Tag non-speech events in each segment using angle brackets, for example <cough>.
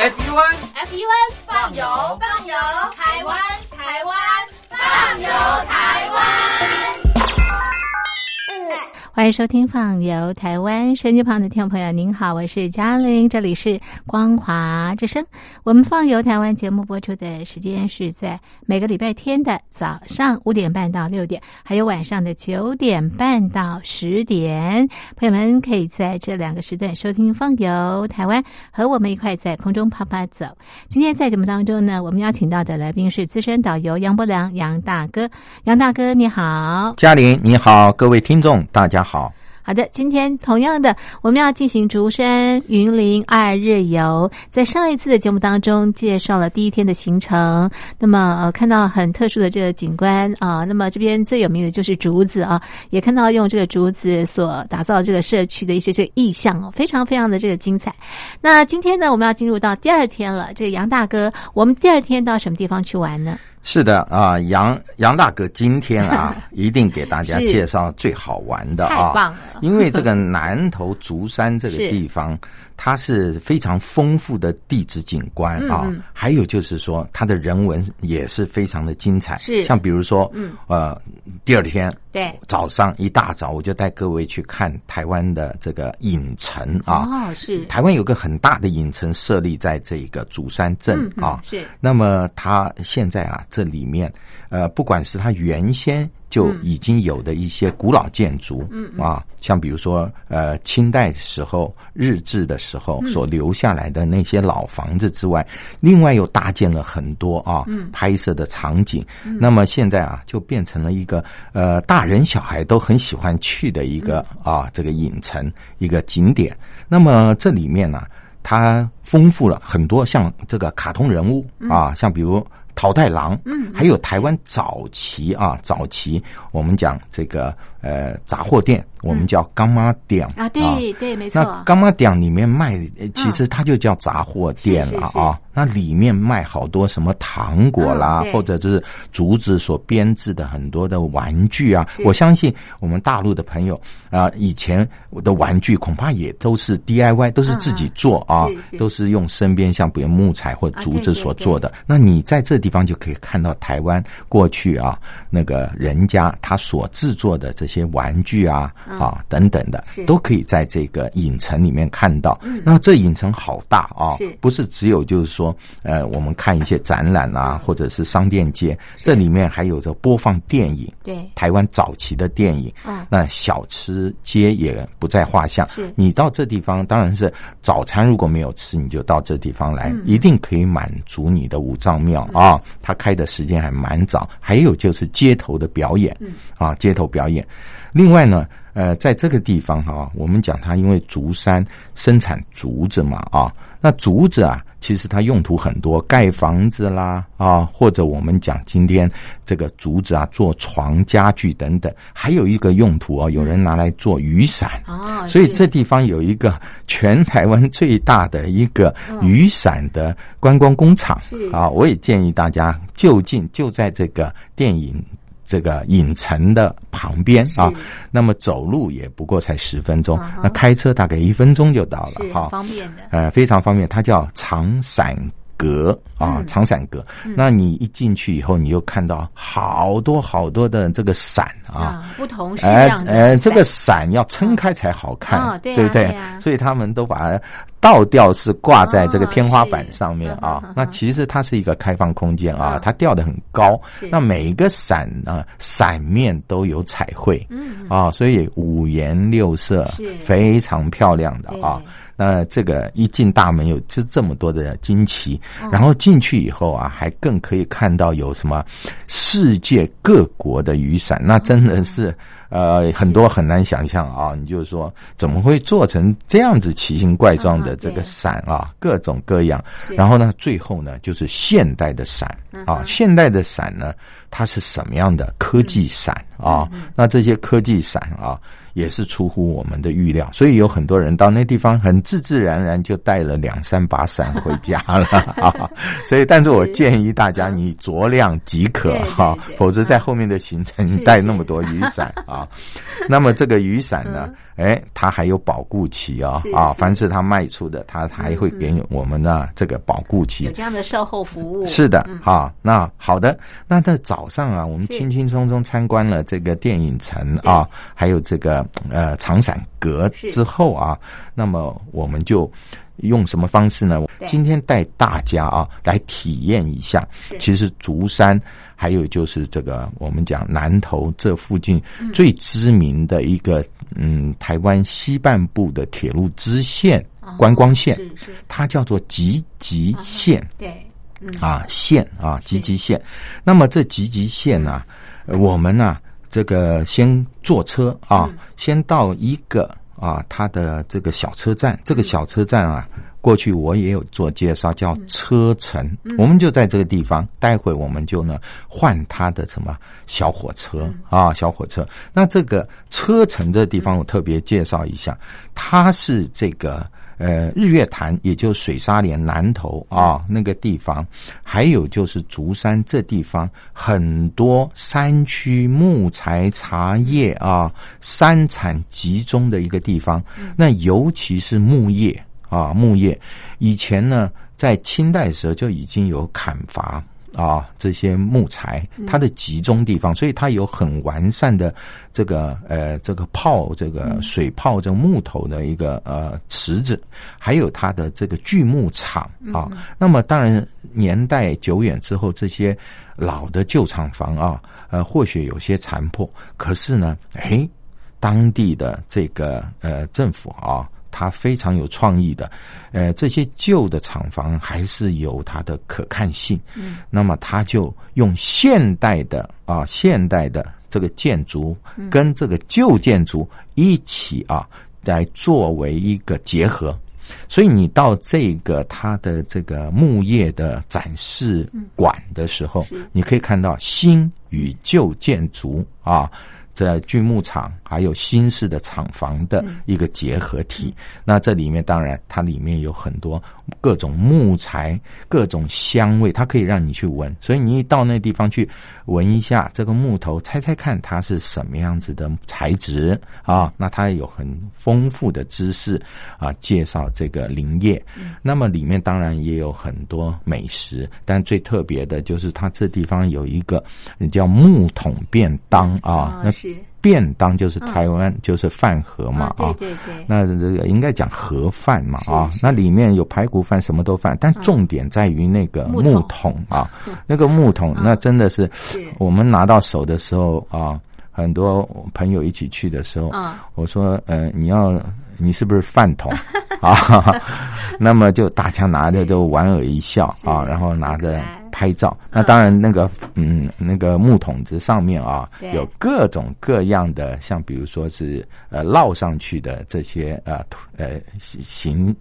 F U N F U N 放油放油，台湾台湾放油台欢迎收听《放游台湾》，手机旁的听众朋友，您好，我是嘉玲，这里是光华之声。我们《放游台湾》节目播出的时间是在每个礼拜天的早上五点半到六点，还有晚上的九点半到十点。朋友们可以在这两个时段收听《放游台湾》，和我们一块在空中啪啪走。今天在节目当中呢，我们邀请到的来宾是资深导游杨伯良杨大哥。杨大哥，你好，嘉玲，你好，各位听众，大家好。好好的，今天同样的，我们要进行竹山云林二日游。在上一次的节目当中，介绍了第一天的行程。那么，呃，看到很特殊的这个景观啊。那么这边最有名的就是竹子啊，也看到用这个竹子所打造这个社区的一些这个意象哦，非常非常的这个精彩。那今天呢，我们要进入到第二天了。这个杨大哥，我们第二天到什么地方去玩呢？是的啊，杨杨大哥今天啊，<laughs> 一定给大家介绍最好玩的啊！<laughs> 因为这个南头竹山这个地方。<laughs> 它是非常丰富的地质景观啊，还有就是说它的人文也是非常的精彩。是像比如说，嗯呃，第二天对早上一大早我就带各位去看台湾的这个影城啊。哦，是台湾有个很大的影城设立在这个竹山镇啊。是那么它现在啊，这里面呃，不管是它原先。就已经有的一些古老建筑，嗯啊，像比如说呃清代时候日治的时候所留下来的那些老房子之外，另外又搭建了很多啊拍摄的场景。那么现在啊，就变成了一个呃大人小孩都很喜欢去的一个啊这个影城一个景点。那么这里面呢，它丰富了很多像这个卡通人物啊，像比如。桃太郎，嗯，还有台湾早期啊，早期我们讲这个呃杂货店，我们叫干妈店啊，对对，没错。那干妈店里面卖，其实它就叫杂货店了啊。那里面卖好多什么糖果啦，或者就是竹子所编制的很多的玩具啊。我相信我们大陆的朋友啊，以前的玩具恐怕也都是 DIY，都是自己做啊，都是用身边像比如木材或竹子所做的。那你在这地方就可以看到台湾过去啊那个人家他所制作的这些玩具啊啊等等的，都可以在这个影城里面看到。那这影城好大啊，不是只有就是说。呃，我们看一些展览啊，或者是商店街，这里面还有着播放电影，对。台湾早期的电影，嗯，那小吃街也不在话下。你到这地方，当然是早餐如果没有吃，你就到这地方来，一定可以满足你的五脏庙啊。它开的时间还蛮早，还有就是街头的表演，嗯，啊，街头表演。另外呢，呃，在这个地方哈，我们讲它因为竹山生产竹子嘛，啊，那竹子啊。其实它用途很多，盖房子啦啊，或者我们讲今天这个竹子啊，做床家具等等，还有一个用途啊，有人拿来做雨伞哦，所以这地方有一个全台湾最大的一个雨伞的观光工厂啊，我也建议大家就近就在这个电影。这个影城的旁边啊，那么走路也不过才十分钟，那开车大概一分钟就到了，哈，方便的，呃，非常方便。它叫长伞阁啊，长伞阁。那你一进去以后，你又看到好多好多的这个伞啊，不同式样的。呃，这个伞要撑开才好看，对不对？所以他们都把。倒吊是挂在这个天花板上面啊，那其实它是一个开放空间啊，它吊的很高，那每一个伞啊伞面都有彩绘，嗯啊，所以五颜六色，非常漂亮的啊。那这个一进大门有这这么多的惊奇，然后进去以后啊，还更可以看到有什么世界各国的雨伞，那真的是。呃，很多很难想象啊！你就是说，怎么会做成这样子奇形怪状的这个伞啊？各种各样。然后呢，最后呢，就是现代的伞啊。现代的伞呢，它是什么样的科技伞啊？那这些科技伞啊，也是出乎我们的预料，所以有很多人到那地方很自自然然就带了两三把伞回家了。啊。<laughs> 所以，但是我建议大家你酌量即可哈，否则在后面的行程带那么多雨伞啊。那么这个雨伞呢，<laughs> 哎，它还有保固期啊啊，凡是他卖出的，他还会给我们呢这个保固期，有这样的售后服务。是的，哈，那好的，那在早上啊，我们轻轻松松参观了这个电影城啊，还有这个呃长伞阁之后啊，那么我们就用什么方式呢？今天带大家啊来体验一下，其实竹山还有就是这个我们讲南投这附近最知名的一个嗯台湾西半部的铁路支线观光线，它叫做集集线。对。啊，线啊，集集线。那么这集集线呢，我们呢，这个先坐车啊，先到一个啊，它的这个小车站。这个小车站啊，过去我也有做介绍，叫车城。我们就在这个地方，待会我们就呢换它的什么小火车啊，小火车。那这个车城这地方，我特别介绍一下，它是这个。呃，日月潭也就水沙连南头啊那个地方，还有就是竹山这地方，很多山区木材、茶叶啊，山产集中的一个地方。那尤其是木业啊，木业以前呢，在清代时候就已经有砍伐。啊，这些木材它的集中地方，所以它有很完善的这个呃这个泡这个水泡这木头的一个呃池子，还有它的这个锯木厂啊。那么当然年代久远之后，这些老的旧厂房啊，呃或许有些残破，可是呢，哎，当地的这个呃政府啊。它非常有创意的，呃，这些旧的厂房还是有它的可看性。嗯，那么他就用现代的啊，现代的这个建筑跟这个旧建筑一起啊，来作为一个结合。所以你到这个它的这个木业的展示馆的时候，你可以看到新与旧建筑啊。在锯木厂还有新式的厂房的一个结合体，那这里面当然它里面有很多各种木材、各种香味，它可以让你去闻。所以你一到那地方去闻一下这个木头，猜猜看它是什么样子的材质啊？那它有很丰富的知识啊，介绍这个林业。那么里面当然也有很多美食，但最特别的就是它这地方有一个叫木桶便当啊。便当就是台湾就是饭盒嘛啊，对对对，那这个应该讲盒饭嘛啊，那里面有排骨饭什么都饭，但重点在于那个木桶啊，<laughs> 那个木桶那真的是我们拿到手的时候啊，很多朋友一起去的时候，我说呃你要你是不是饭桶？<laughs> 啊？那么就大家拿着都莞尔一笑啊，然后拿着。拍照，那当然那个嗯，那个木桶子上面啊，有各种各样的，像比如说是呃烙上去的这些呃图呃形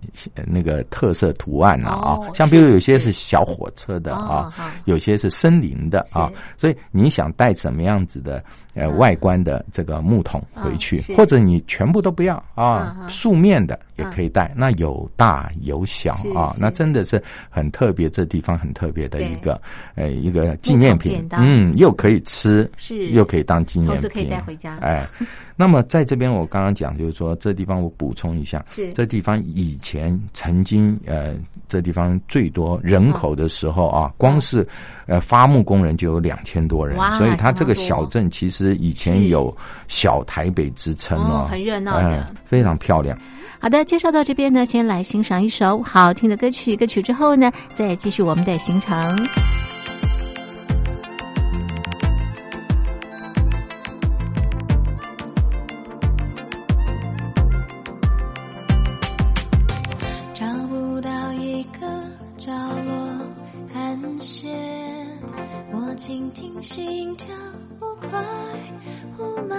那个特色图案啊啊，像比如有些是小火车的啊，有些是森林的啊，所以你想带什么样子的？呃，外观的这个木桶回去，或者你全部都不要啊，素面的也可以带。那有大有小啊，那真的是很特别，这地方很特别的一个呃一个纪念品。嗯，又可以吃，是又可以当纪念品，可以带回家。哎。那么在这边，我刚刚讲就是说，这地方我补充一下，是这地方以前曾经呃，这地方最多人口的时候啊，光是呃伐木工人就有两千多人，所以它这个小镇其实以前有小台北之称哦，很热闹的，非常漂亮。好的，介绍到这边呢，先来欣赏一首好听的歌曲，歌曲之后呢，再继续我们的行程。心跳忽快忽慢，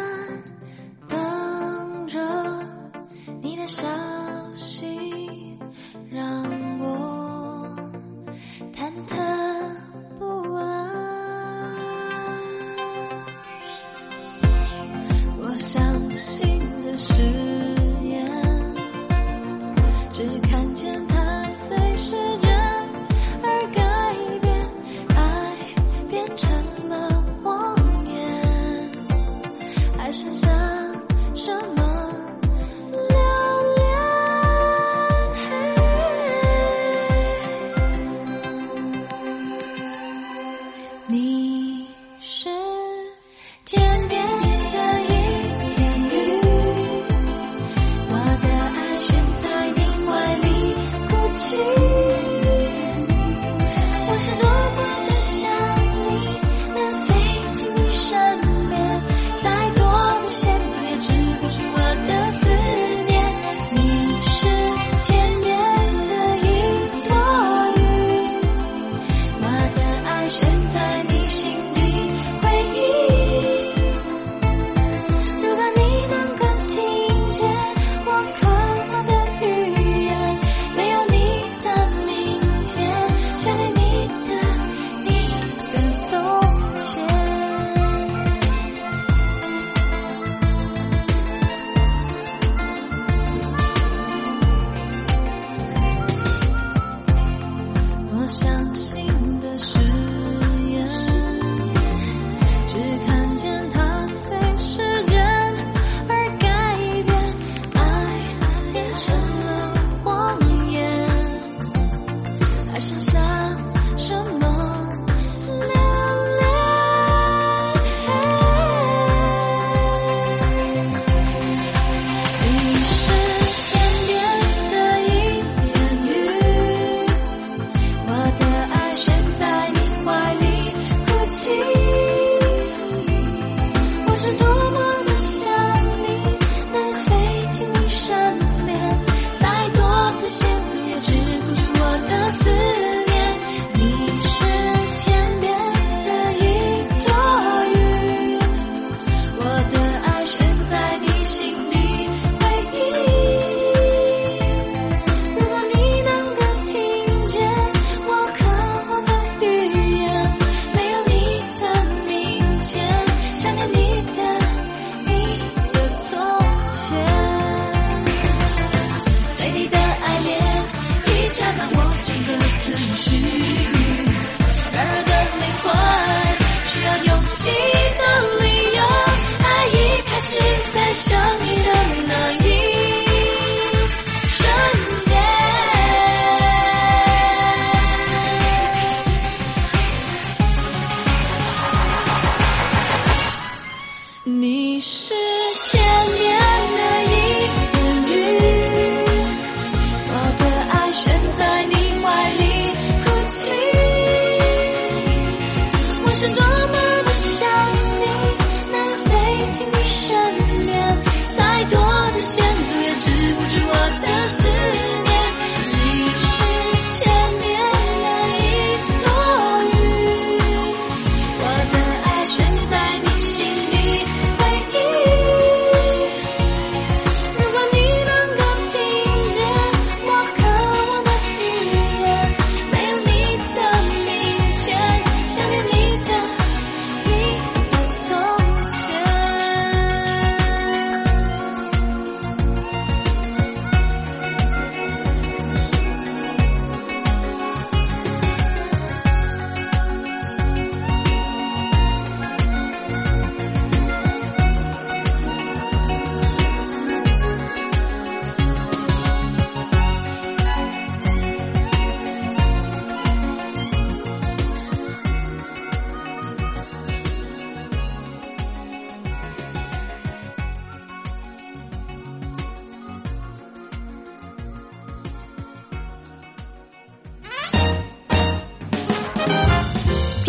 Назови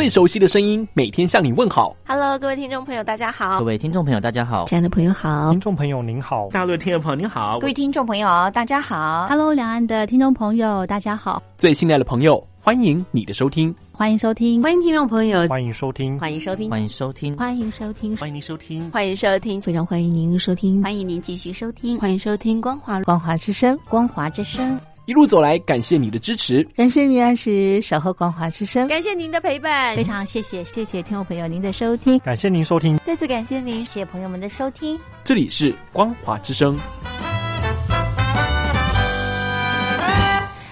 最熟悉的声音，每天向你问好。Hello，各位听众朋友，大家好。各位听众朋友，大家好。亲爱的朋友好。听众朋友您好。大陆的听众朋友您好。各位听众朋友大家好。Hello，两岸的听众朋友大家好。最亲爱的朋友，欢迎你的收听。欢迎收听。欢迎听众朋友。欢迎收听。欢迎收听。欢迎收听。欢迎收听。欢迎您收听。欢迎收听。非常欢迎您收听。欢迎您继续收听。欢迎收听光华光华之声。光华之声。一路走来，感谢你的支持，感谢你按时守候光华之声，感谢您的陪伴，非常谢谢谢谢听众朋友您的收听，感谢您收听，再次感谢您，谢谢朋友们的收听，这里是光华之声。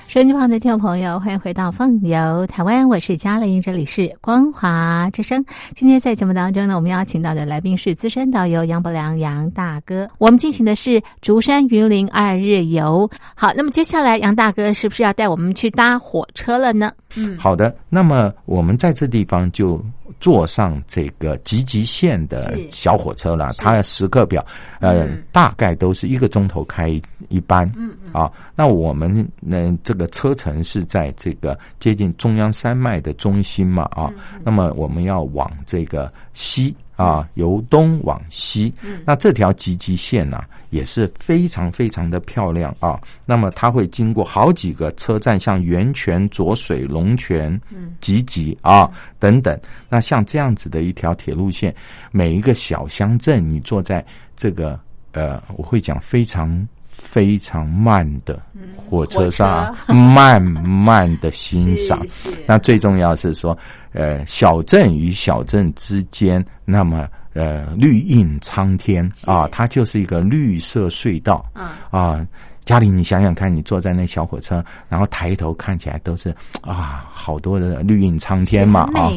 收音机旁的听众朋友，欢迎回到《放游台湾》，我是嘉玲，这里是光华之声。今天在节目当中呢，我们邀请到的来宾是资深导游杨伯良杨大哥。我们进行的是竹山云林二日游。好，那么接下来杨大哥是不是要带我们去搭火车了呢？嗯，好的。那么我们在这地方就。坐上这个集集线的小火车了，它的时刻表，呃，大概都是一个钟头开一班。嗯啊，那我们呢，这个车程是在这个接近中央山脉的中心嘛啊，那么我们要往这个西。啊，由东往西，那这条集集线呢也是非常非常的漂亮啊。那么它会经过好几个车站，像源泉、浊水、龙泉、集集啊等等。那像这样子的一条铁路线，每一个小乡镇，你坐在这个呃，我会讲非常非常慢的火车上，慢慢的欣赏。<laughs> 那最重要是说。呃，小镇与小镇之间，那么呃，绿映苍天啊，它就是一个绿色隧道啊。嘉玲，你想想看，你坐在那小火车，然后抬头看起来都是啊，好多的绿荫苍天嘛啊，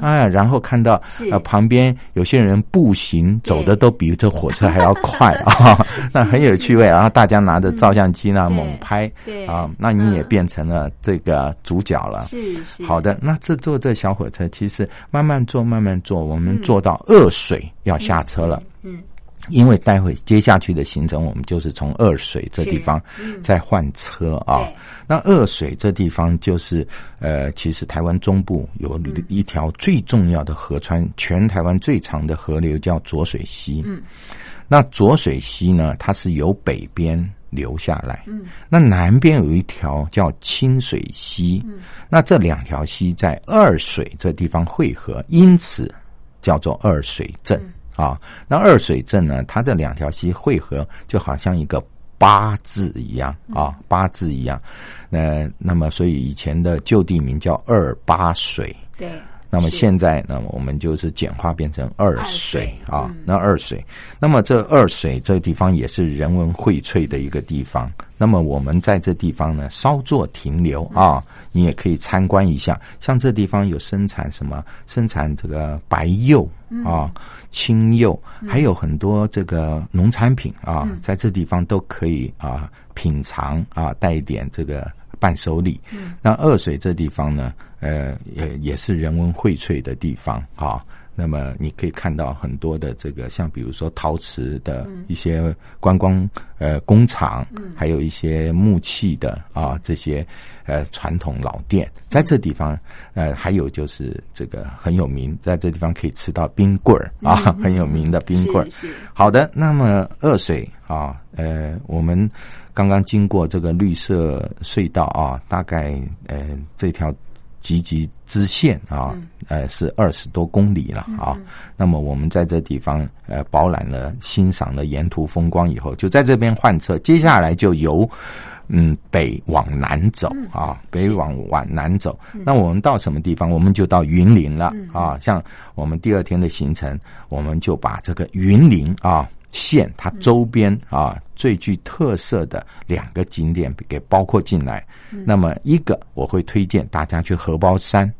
哎，然后看到呃旁边有些人步行走的都比这火车还要快 <laughs> 啊，那很有趣味。然后大家拿着照相机呢猛拍，对啊，那你也变成了这个主角了。是是好的，那这坐这小火车，其实慢慢坐慢慢坐，我们坐到二水要下车了。嗯。因为待会接下去的行程，我们就是从二水这地方再换车啊。那二水这地方就是呃，其实台湾中部有一条最重要的河川，全台湾最长的河流叫浊水溪。嗯，那浊水溪呢，它是由北边流下来。嗯，那南边有一条叫清水溪。嗯，那这两条溪在二水这地方汇合，因此叫做二水镇。啊，那二水镇呢？它这两条溪汇合，就好像一个八字一样啊，八字一样。那那么，所以以前的旧地名叫二八水。对。那么现在呢，我们就是简化变成二水啊。那二水，那么这二水这个地方也是人文荟萃的一个地方。那么我们在这地方呢，稍作停留啊，你也可以参观一下。像这地方有生产什么？生产这个白柚啊。青柚还有很多这个农产品啊，在这地方都可以啊品尝啊，带一点这个伴手礼。那二水这地方呢，呃，也也是人文荟萃的地方啊。那么你可以看到很多的这个，像比如说陶瓷的一些观光呃工厂，还有一些木器的啊这些呃传统老店，在这地方呃还有就是这个很有名，在这地方可以吃到冰棍儿啊，很有名的冰棍儿。好的，那么二水啊，呃，我们刚刚经过这个绿色隧道啊，大概呃这条。集集支线啊，呃，是二十多公里了啊。那么我们在这地方呃饱览了、欣赏了沿途风光以后，就在这边换车。接下来就由嗯北往南走啊，北往往南走。那我们到什么地方？我们就到云林了啊。像我们第二天的行程，我们就把这个云林啊。县它周边啊最具特色的两个景点给包括进来，那么一个我会推荐大家去荷包山。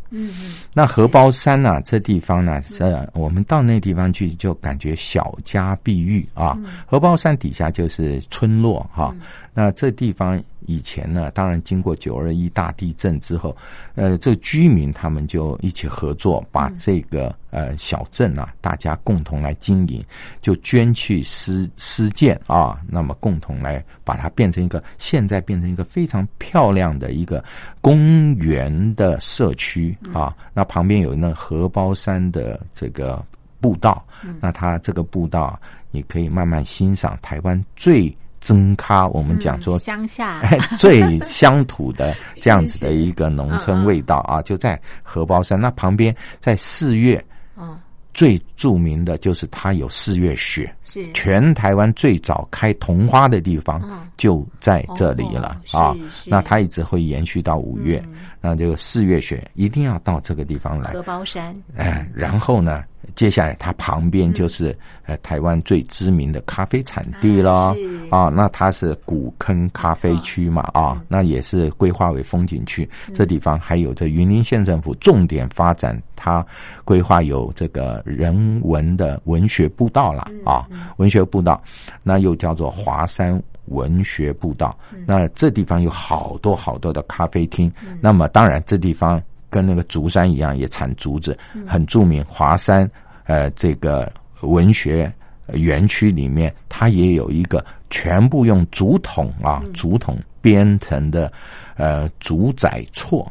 那荷包山呢，这地方呢，呃，我们到那地方去就感觉小家碧玉啊。荷包山底下就是村落哈，那这地方以前呢，当然经过九二一大地震之后，呃，这居民他们就一起合作，把这个呃小镇啊，大家共同来经营，就捐去施施建啊，那么共同来把它变成一个，现在变成一个非常漂亮的一个公园的社区啊。那旁边有那荷包山的这个步道，那它这个步道你可以慢慢欣赏台湾最。增咖，我们讲说乡下。<laughs> 最乡土的这样子的 <laughs> 一个农村味道啊，就在荷包山。那旁边，在四月，嗯，最著名的就是它有四月雪，是。全台湾最早开桐花的地方就在这里了啊。那它一直会延续到五月，那这个四月雪一定要到这个地方来。荷包山，哎，然后呢？接下来，它旁边就是呃台湾最知名的咖啡产地了啊。那它是古坑咖啡区嘛啊，那也是规划为风景区。这地方还有这云林县政府重点发展，它规划有这个人文的文学步道了啊，文学步道，那又叫做华山文学步道。那这地方有好多好多的咖啡厅。那么当然，这地方。跟那个竹山一样，也产竹子，很著名。华山，呃，这个文学园区里面，它也有一个全部用竹筒啊，竹筒编成的，呃，竹仔错，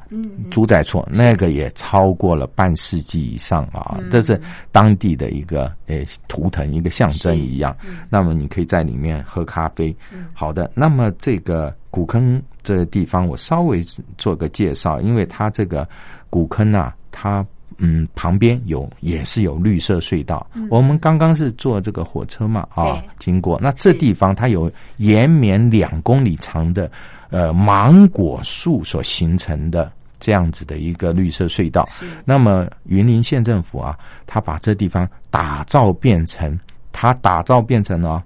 竹仔错，那个也超过了半世纪以上啊，这是当地的一个呃图腾，一个象征一样。那么你可以在里面喝咖啡。好的，那么这个古坑。这个地方我稍微做个介绍，因为它这个古坑啊，它嗯旁边有也是有绿色隧道。我们刚刚是坐这个火车嘛啊，经过那这地方它有延绵两公里长的呃芒果树所形成的这样子的一个绿色隧道。那么云林县政府啊，他把这地方打造变成，他打造变成了。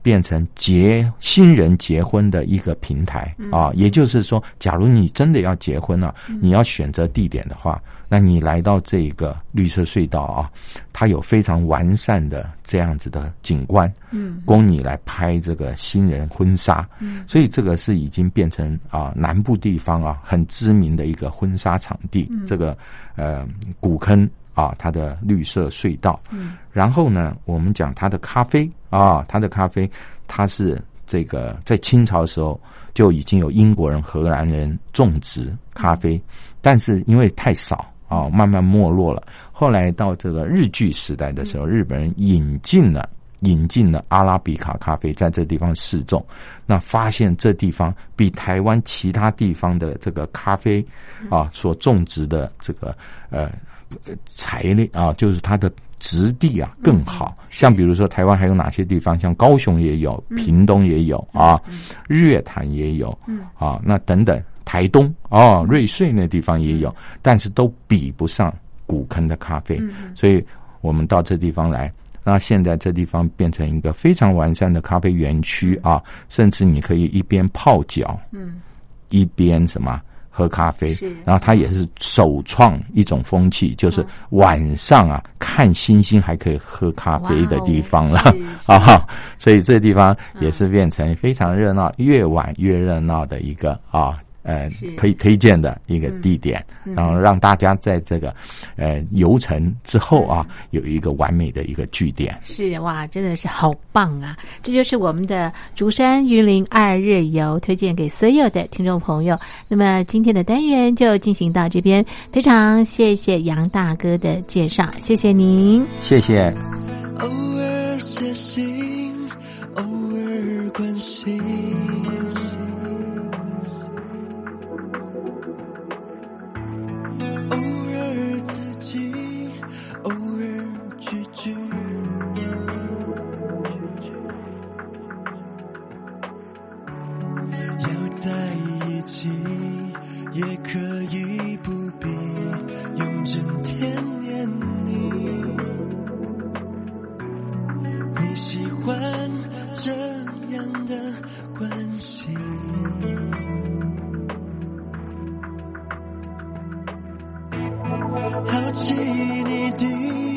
变成结新人结婚的一个平台啊，也就是说，假如你真的要结婚了，你要选择地点的话，那你来到这个绿色隧道啊，它有非常完善的这样子的景观，嗯，供你来拍这个新人婚纱，嗯，所以这个是已经变成啊南部地方啊很知名的一个婚纱场地，这个呃古坑。啊，它的绿色隧道，嗯，然后呢，我们讲它的咖啡啊，它的咖啡，它是这个在清朝的时候就已经有英国人、荷兰人种植咖啡，但是因为太少啊，慢慢没落了。后来到这个日据时代的时候，日本人引进了引进了阿拉比卡咖啡，在这地方试种，那发现这地方比台湾其他地方的这个咖啡啊所种植的这个呃。材料啊，就是它的质地啊更好。像比如说，台湾还有哪些地方？像高雄也有，屏东也有啊，日月潭也有，啊，那等等，台东哦，瑞穗那地方也有，但是都比不上古坑的咖啡。所以我们到这地方来，那现在这地方变成一个非常完善的咖啡园区啊，甚至你可以一边泡脚，嗯，一边什么？喝咖啡，然后它也是首创一种风气，就是晚上啊看星星还可以喝咖啡的地方了啊，所以这地方也是变成非常热闹，越晚越热闹的一个啊。呃，可以推荐的一个地点，然后让大家在这个呃游程之后啊，有一个完美的一个据点。是哇，真的是好棒啊！这就是我们的竹山云林二日游，推荐给所有的听众朋友。那么今天的单元就进行到这边，非常谢谢杨大哥的介绍，谢谢您，谢谢。偶尔写信，偶尔关心。偶尔自己，偶尔拒绝。要在一起，也可以不必用整天念你。你喜欢这样的关系？好奇你的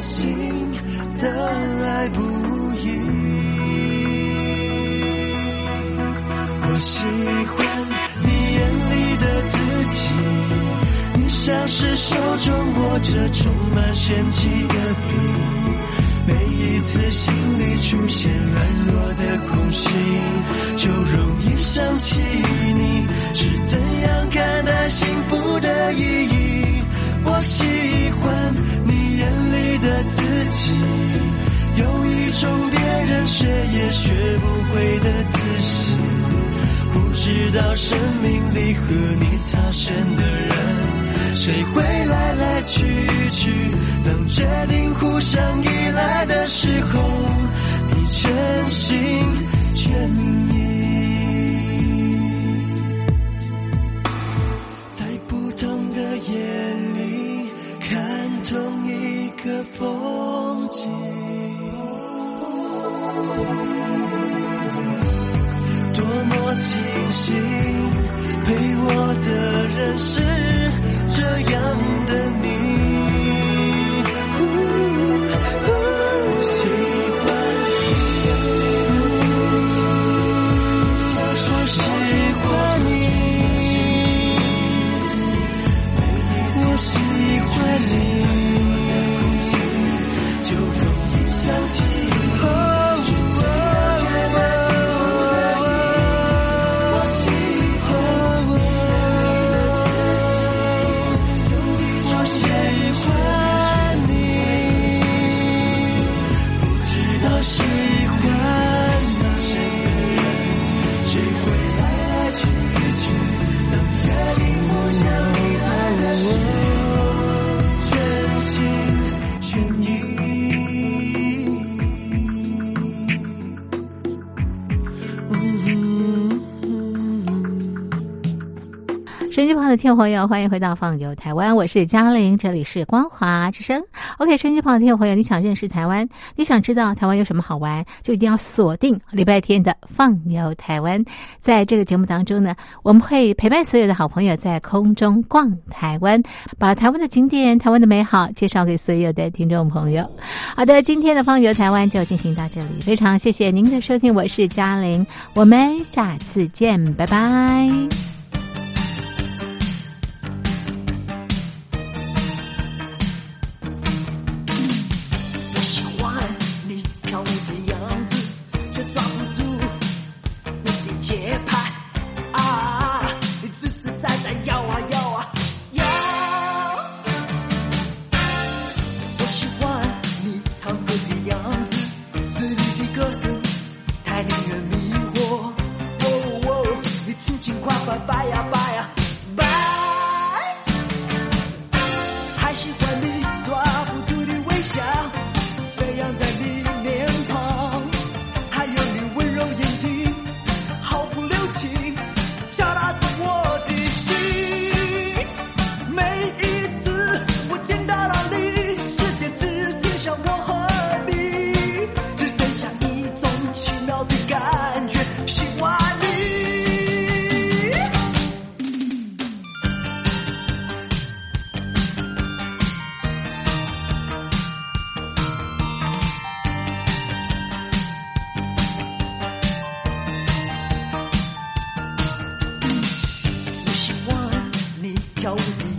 心的爱不移，我喜欢你眼里的自己，你像是手中握着充满玄奇的笔，每一次心里出现软弱的空隙，就容易想起你是怎样看待幸福的意义。我喜欢你眼里的自己，有一种别人学也学不会的自信。不知道生命里和你擦身的人，谁会来来去去？当决定互相依赖的时候，你全心全意多么庆幸，陪我的人是这样的听众朋友，欢迎回到《放游台湾》，我是嘉玲，这里是光华之声。OK，收音机旁的听众朋友，你想认识台湾，你想知道台湾有什么好玩，就一定要锁定礼拜天的《放游台湾》。在这个节目当中呢，我们会陪伴所有的好朋友在空中逛台湾，把台湾的景点、台湾的美好介绍给所有的听众朋友。好的，今天的《放游台湾》就进行到这里，非常谢谢您的收听，我是嘉玲，我们下次见，拜拜。有。